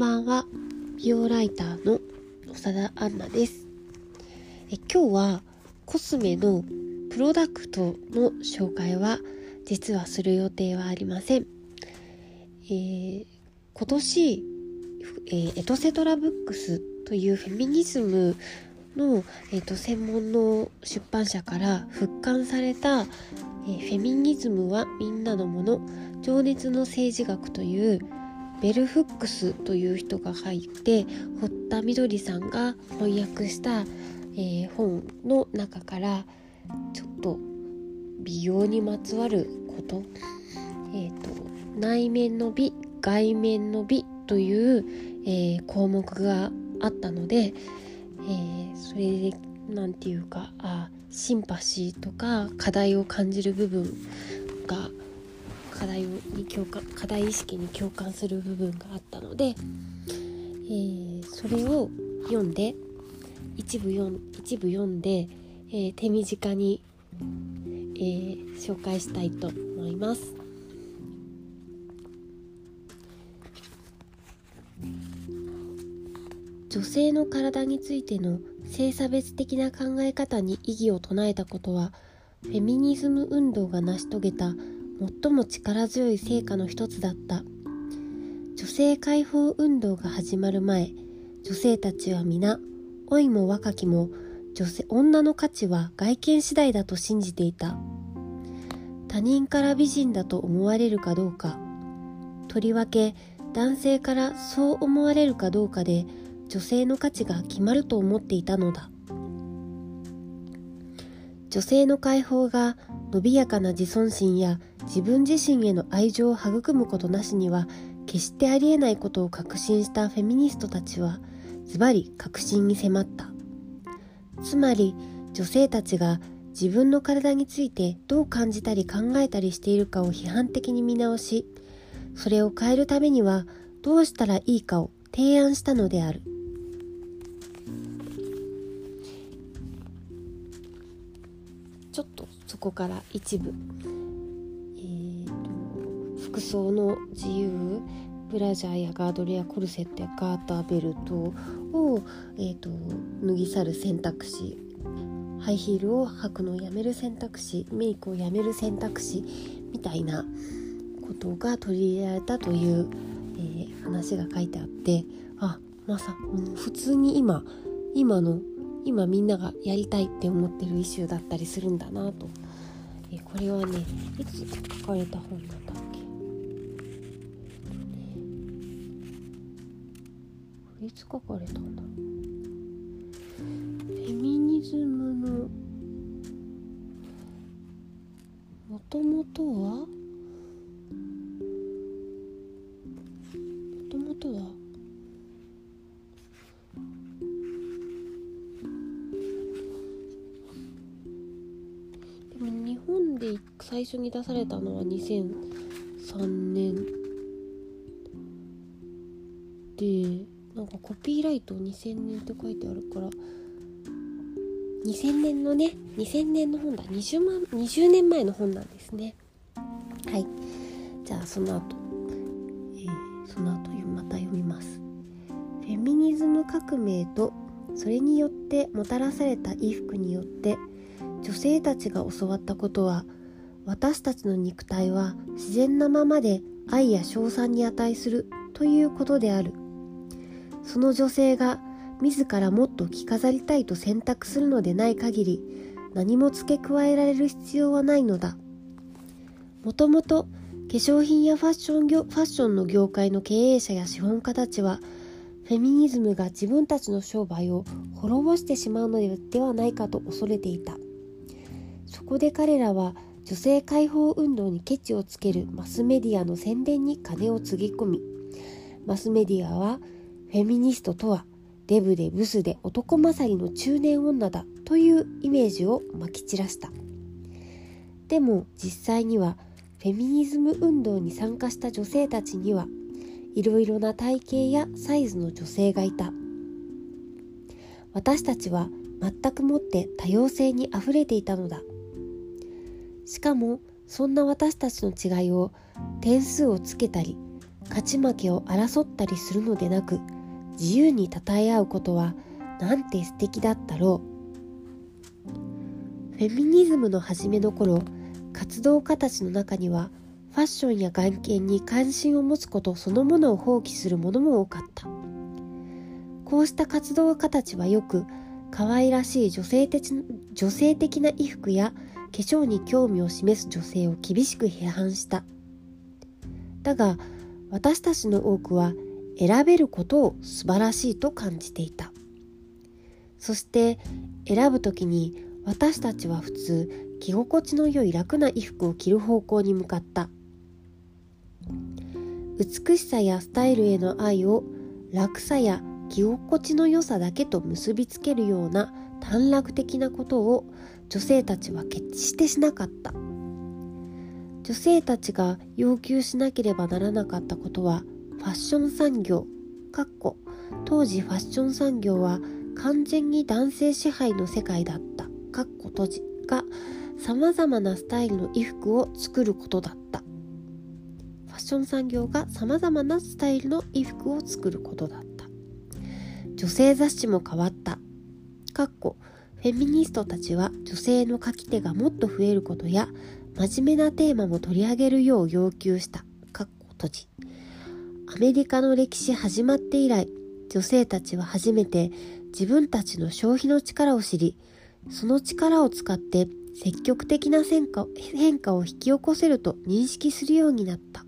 ばんは。美容ライターの長田杏奈です。え今日はコスメのプロダクトの紹介は実はする予定はありません、えー、今年、えー、エトセトラブックスというフェミニズムの、えーと、専門の出版社から復刊された、えー、フェミニズムはみんなのもの情熱の政治学というベルフックスという人が入って堀田みどりさんが翻訳した、えー、本の中からちょっと美容にまつわること,、えーと、内面の美外面の美という、えー、項目があったので、えー、それで何て言うかあシンパシーとか課題を感じる部分が課題に共感課題意識に共感する部分があったので、えー、それを読んで一部読一部読んで、えー、手短に、えー、紹介したいと思います。女性の体についての性差別的な考え方に異議を唱えたことはフェミニズム運動が成し遂げた最も力強い成果の一つだった。女性解放運動が始まる前女性たちは皆老いも若きも女性女の価値は外見次第だと信じていた。他人から美人だと思われるかどうかとりわけ男性からそう思われるかどうかで女性の価値が決まると思っていたのだ。女性の解放が伸びやかな自尊心や自分自身への愛情を育むことなしには決してありえないことを確信したフェミニストたちはズバリ確信に迫った。つまり女性たちが自分の体についてどう感じたり考えたりしているかを批判的に見直しそれを変えるためにはどうしたらいいかを提案したのである。こから一部、えーと、服装の自由ブラジャーやガードルやコルセットやガーターベルトを、えーと、脱ぎ去る選択肢ハイヒールを履くのをやめる選択肢メイクをやめる選択肢みたいなことが取り入れられたという、えー、話が書いてあってあまさ普通に今今の今みんながやりたいって思ってるイシューだったりするんだなと、これはねいつ書かれた本なんだっけ、これいつ書かれたんだろう？フェミニズムのもともとは？最初に出されたのは2003年でなんかコピーライト2000年って書いてあるから2000年のね2000年の本だ。20, 万20年前の本なんですね。はい。じゃあその後、えー、その後また読みます。フェミニズム革命とそれによってもたらされた衣服によって女性たちが教わったことは私たちの肉体は自然なままで愛や称賛に値するということである。その女性が自らもっと着飾りたいと選択するのでない限り何も付け加えられる必要はないのだ。もともと化粧品やファッション業ファッションの業界の経営者や資本家たちはフェミニズムが自分たちの商売を滅ぼしてしまうのではないかと恐れていた。そこで彼らは女性解放運動にケチをつけるマスメディアの宣伝に金をつぎ込みマスメディアはフェミニストとはデブでブスで男勝りの中年女だというイメージをまき散らした。でも実際にはフェミニズム運動に参加した女性たちにはいろいろな体型やサイズの女性がいた。私たちは全くもって多様性にあふれていたのだ。しかもそんな私たちの違いを点数をつけたり勝ち負けを争ったりするのでなく自由に称え合うことはなんて素敵だったろう。フェミニズムの初めの頃活動家たちの中にはファッションや眼見に関心を持つことそのものを放棄する者も多かった。こうした活動家たちはよく可愛らしい女性的女性的な衣服や粧に興味を示す女性を厳しく批判した。だが私たちの多くは選べることを素晴らしいと感じていた。そして選ぶ時に私たちは普通着心地の良い楽な衣服を着る方向に向かった。美しさやスタイルへの愛を楽さや着心地の良さだけと結びつけるような短絡的なことを女性たちは決してしなかった。女性たちが要求しなければならなかったことはファッション産業かっこ当時ファッション産業は完全に男性支配の世界だった。かっこ閉じがさまざまなスタイルの衣服を作ることだった。ファッション産業がさまざまなスタイルの衣服を作ることだった。女性雑誌も変わった。かっこフェミニストたちは女性の書き手がもっと増えることや真面目なテーマも取り上げるよう要求した。かっこ閉じ。アメリカの歴史始まって以来女性たちは初めて自分たちの消費の力を知りその力を使って積極的な変化変化を引き起こせると認識するようになった、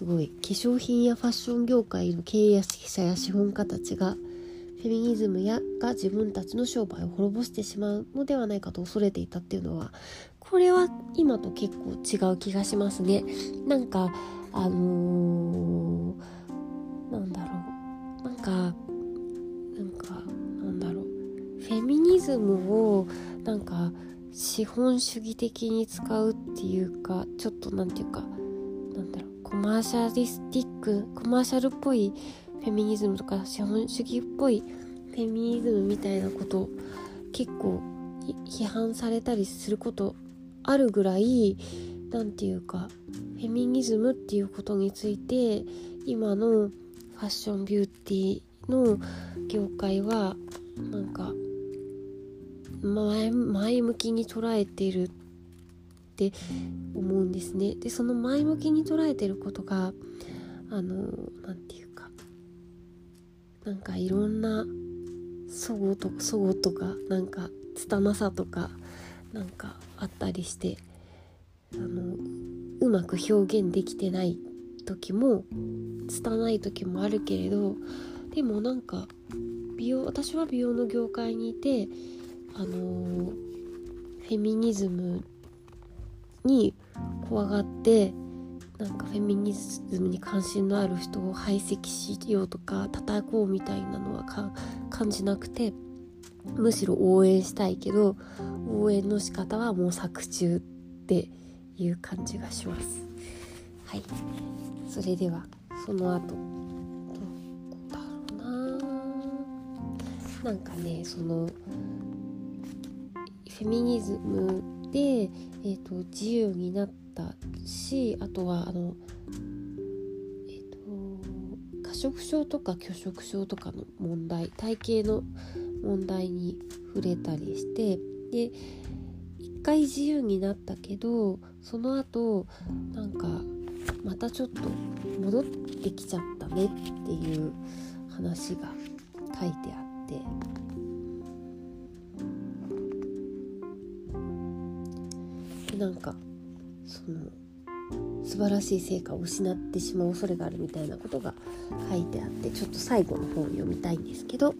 すごい。化粧品やファッション業界の経営者や資本家たちがフェミニズムやが自分たちの商売を滅ぼしてしまうのではないかと恐れていたっていうのはこれは今と結構違う気がしますね。なんかあのー、なんだろう。なんかなんかなんだろう。フェミニズムをなんか資本主義的に使うっていうかちょっとなんていうかなんだろう。マーシャリスティックコマーシャルっぽいフェミニズムとか資本主義っぽいフェミニズムみたいなこと結構批判されたりすることあるぐらい何て言うかフェミニズムっていうことについて今のファッションビューティーの業界はなんか前向きに捉えてるって思うんですね。でその前向きに捉えてることがあの何て言うかなんかいろんなそごとそごとかなんか拙さとかなんかあったりしてあのうまく表現できてない時も拙い時もあるけれどでもなんか美容私は美容の業界にいてあのフェミニズムに怖がってなんかフェミニズムに関心のある人を排斥しようとか叩こうみたいなのは感じなくてむしろ応援したいけど応援の仕方は模索中っていう感じがします。はい。それではその後。どこだろうな。なんかねそのフェミニズムで、えーと自由になったしあとはあのえっ、ー、と過食症とか拒食症とかの問題体型の問題に触れたりしてで一回自由になったけどその後なんかまたちょっと戻ってきちゃったねっていう話が書いてあって。なんかその素晴らしい成果を失ってしまう恐れがあるみたいなことが書いてあってちょっと最後の本を読みたいんですけどフ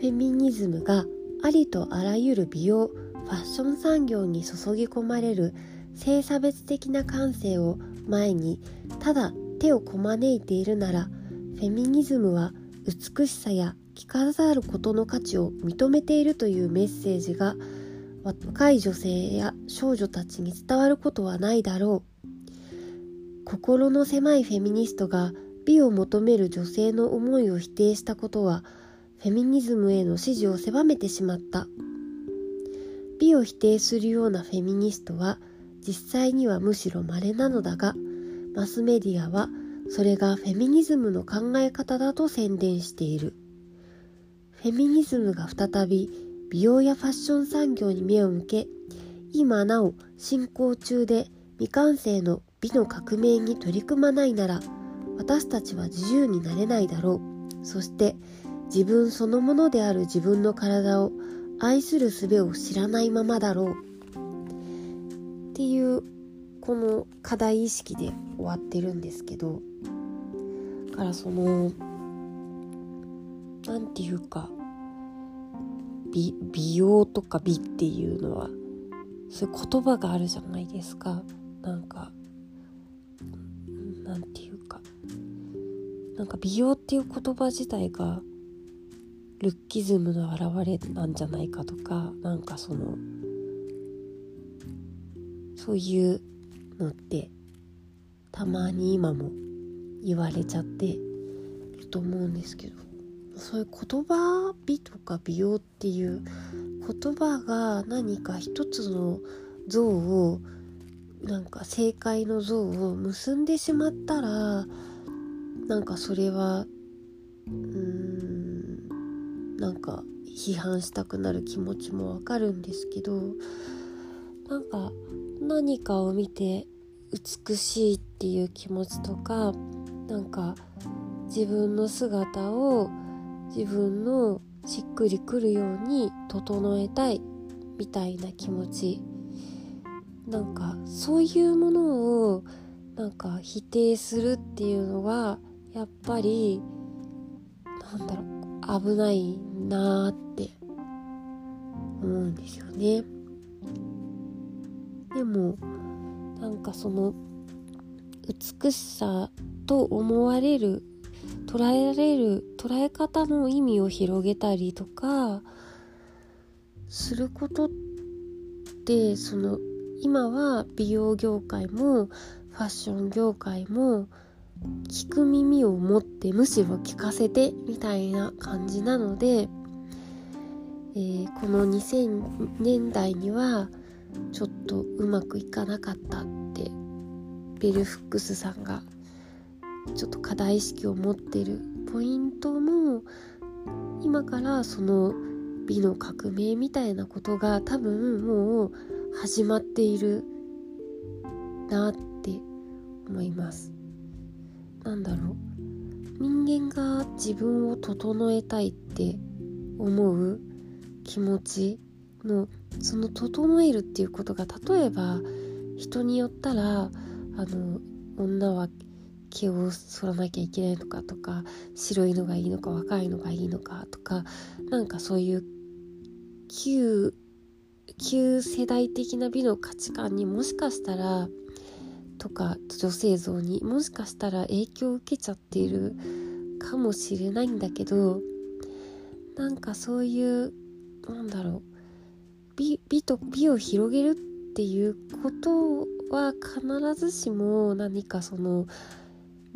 ェミニズムがありとあらゆる美容ファッション産業に注ぎ込まれる性差別的な感性を前にただ手をこまねいているならフェミニズムは美しさや着飾ることの価値を認めているというメッセージが若い女性や少女たちに伝わることはないだろう。心の狭いフェミニストが美を求める女性の思いを否定したことはフェミニズムへの支持を狭めてしまった。美を否定するようなフェミニストは実際にはむしろ稀なのだがマスメディアはそれがフェミニズムの考え方だと宣伝している。フェミニズムが再び美容やファッション産業に目を向け今なお進行中で未完成の美の革命に取り組まないなら私たちは自由になれないだろう。そして自分そのものである自分の体を愛する術を知らないままだろう。っていうこの課題意識で終わってるんですけどだからその何て言うか美美容とか美っていうのはそういう言葉があるじゃないですか。なんかなんていうか。なんか美容っていう言葉自体がルッキズムの表れなんじゃないかとかなんかそのそういうのってたまに今も言われちゃってると思うんですけど。そういう言葉美とか美容っていう言葉が何か一つの像をなんか正解の像を結んでしまったらなんかそれはうーんなんか批判したくなる気持ちもわかるんですけどなんか何かを見て美しいっていう気持ちとかなんか自分の姿を自分のしっくりくるように整えたいみたいな気持ちなんかそういうものをなんか否定するっていうのはやっぱりなんだろう危ないなーって思うんですよね。でもなんかその美しさと思われる捉えられる捉え方の意味を広げたりとかすることってその今は美容業界もファッション業界も聞く耳を持ってむしろ聞かせてみたいな感じなので、えー、この2000年代にはちょっとうまくいかなかったってベルフックスさんがちょっと課題意識を持ってるポイントも今からその美の革命みたいなことが多分もう始まっているなって思います。なんだろう。人間が自分を整えたいって思う気持ちのその整えるっていうことが例えば人によったらあの女は毛を剃らなきゃいけないのかとか白いのがいいのか若いのがいいのかとかなんかそういう旧旧世代的な美の価値観にもしかしたらとか女性像にもしかしたら影響を受けちゃっているかもしれないんだけどなんかそういうなんだろう美美と美を広げるっていうことは必ずしも何かその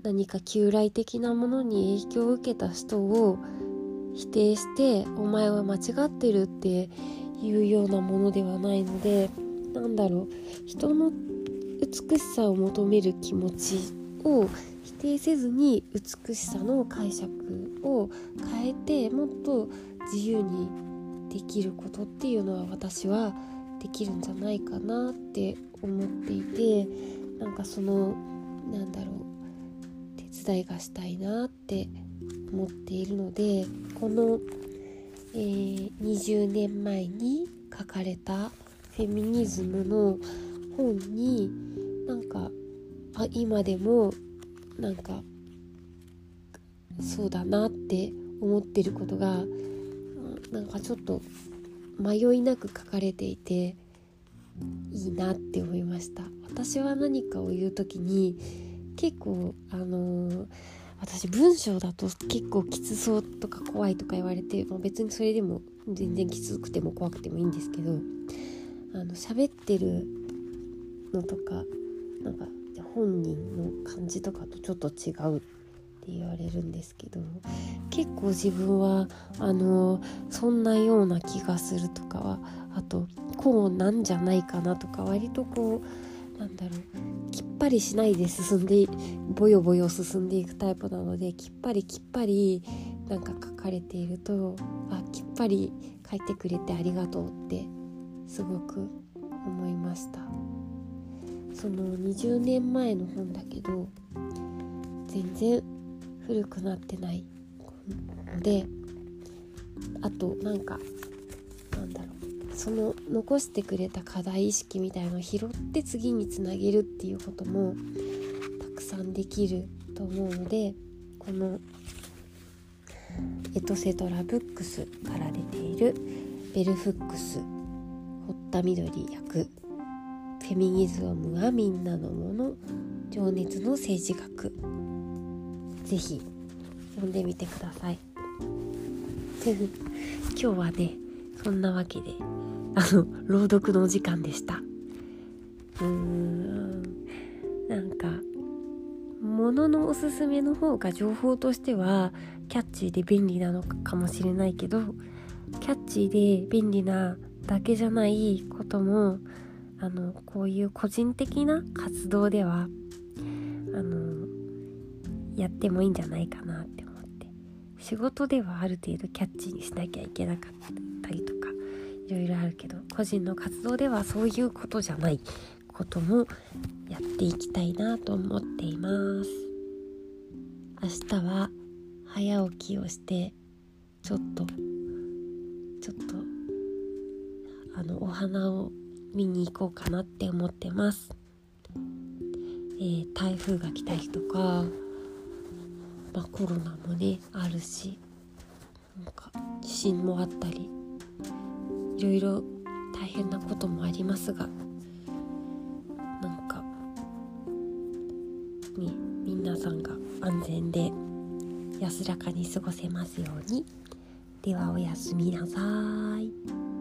何か旧来的なものに影響を受けた人を否定してお前は間違ってるっていうようなものではないのでなんだろう人の美しさを求める気持ちを否定せずに美しさの解釈を変えてもっと自由にできることっていうのは私はできるんじゃないかなって思っていてなんかそのなんだろう伝いがしたいなって思っているのでこの、えー、20年前に書かれたフェミニズムの本になんかあ今でもなんかそうだなって思ってることがなんかちょっと迷いなく書かれていていいなって思いました。私は何かを言う時に結構あのー、私文章だと結構きつそうとか怖いとか言われて、まあ、別にそれでも全然きつくても怖くてもいいんですけどあの喋ってるのとかなんか本人の感じとかとちょっと違うって言われるんですけど結構自分はあのそんなような気がするとかはあとこうなんじゃないかなとか割とこうなんだろう。きっぱりしないで進んでボヨボヨ進んでいくタイプなのできっぱりきっぱりなんか書かれているとあきっぱり書いてくれてありがとうってすごく思いました。その20年前の本だけど全然古くなってないのであとなんかなんだろう。その残してくれた課題意識みたいのを拾って次につなげるっていうこともたくさんできると思うのでこのエトセトラブックスから出ているベルフックス堀田緑役フェミニズムはみんなのもの情熱の政治学。ぜひ読んでみてください。今日はねそんなわけで。あの朗読のお時間でした。うーんなんか物のおすすめの方が情報としてはキャッチーで便利なのかもしれないけどキャッチーで便利なだけじゃないこともあのこういう個人的な活動ではあのやってもいいんじゃないかなって思って。仕事ではある程度キャッチーにしなきゃいけなかったりとか。いろいろあるけど個人の活動ではそういうことじゃないこともやっていきたいなと思っています。明日は早起きをしてちょっとちょっとあのお花を見に行こうかなって思ってます、えー、台風が来たりとか、まあ、コロナもねあるしなんか地震もあったり。いろいろ大変なこともありますがなんかね皆さんが安全で安らかに過ごせますようにではおやすみなさい。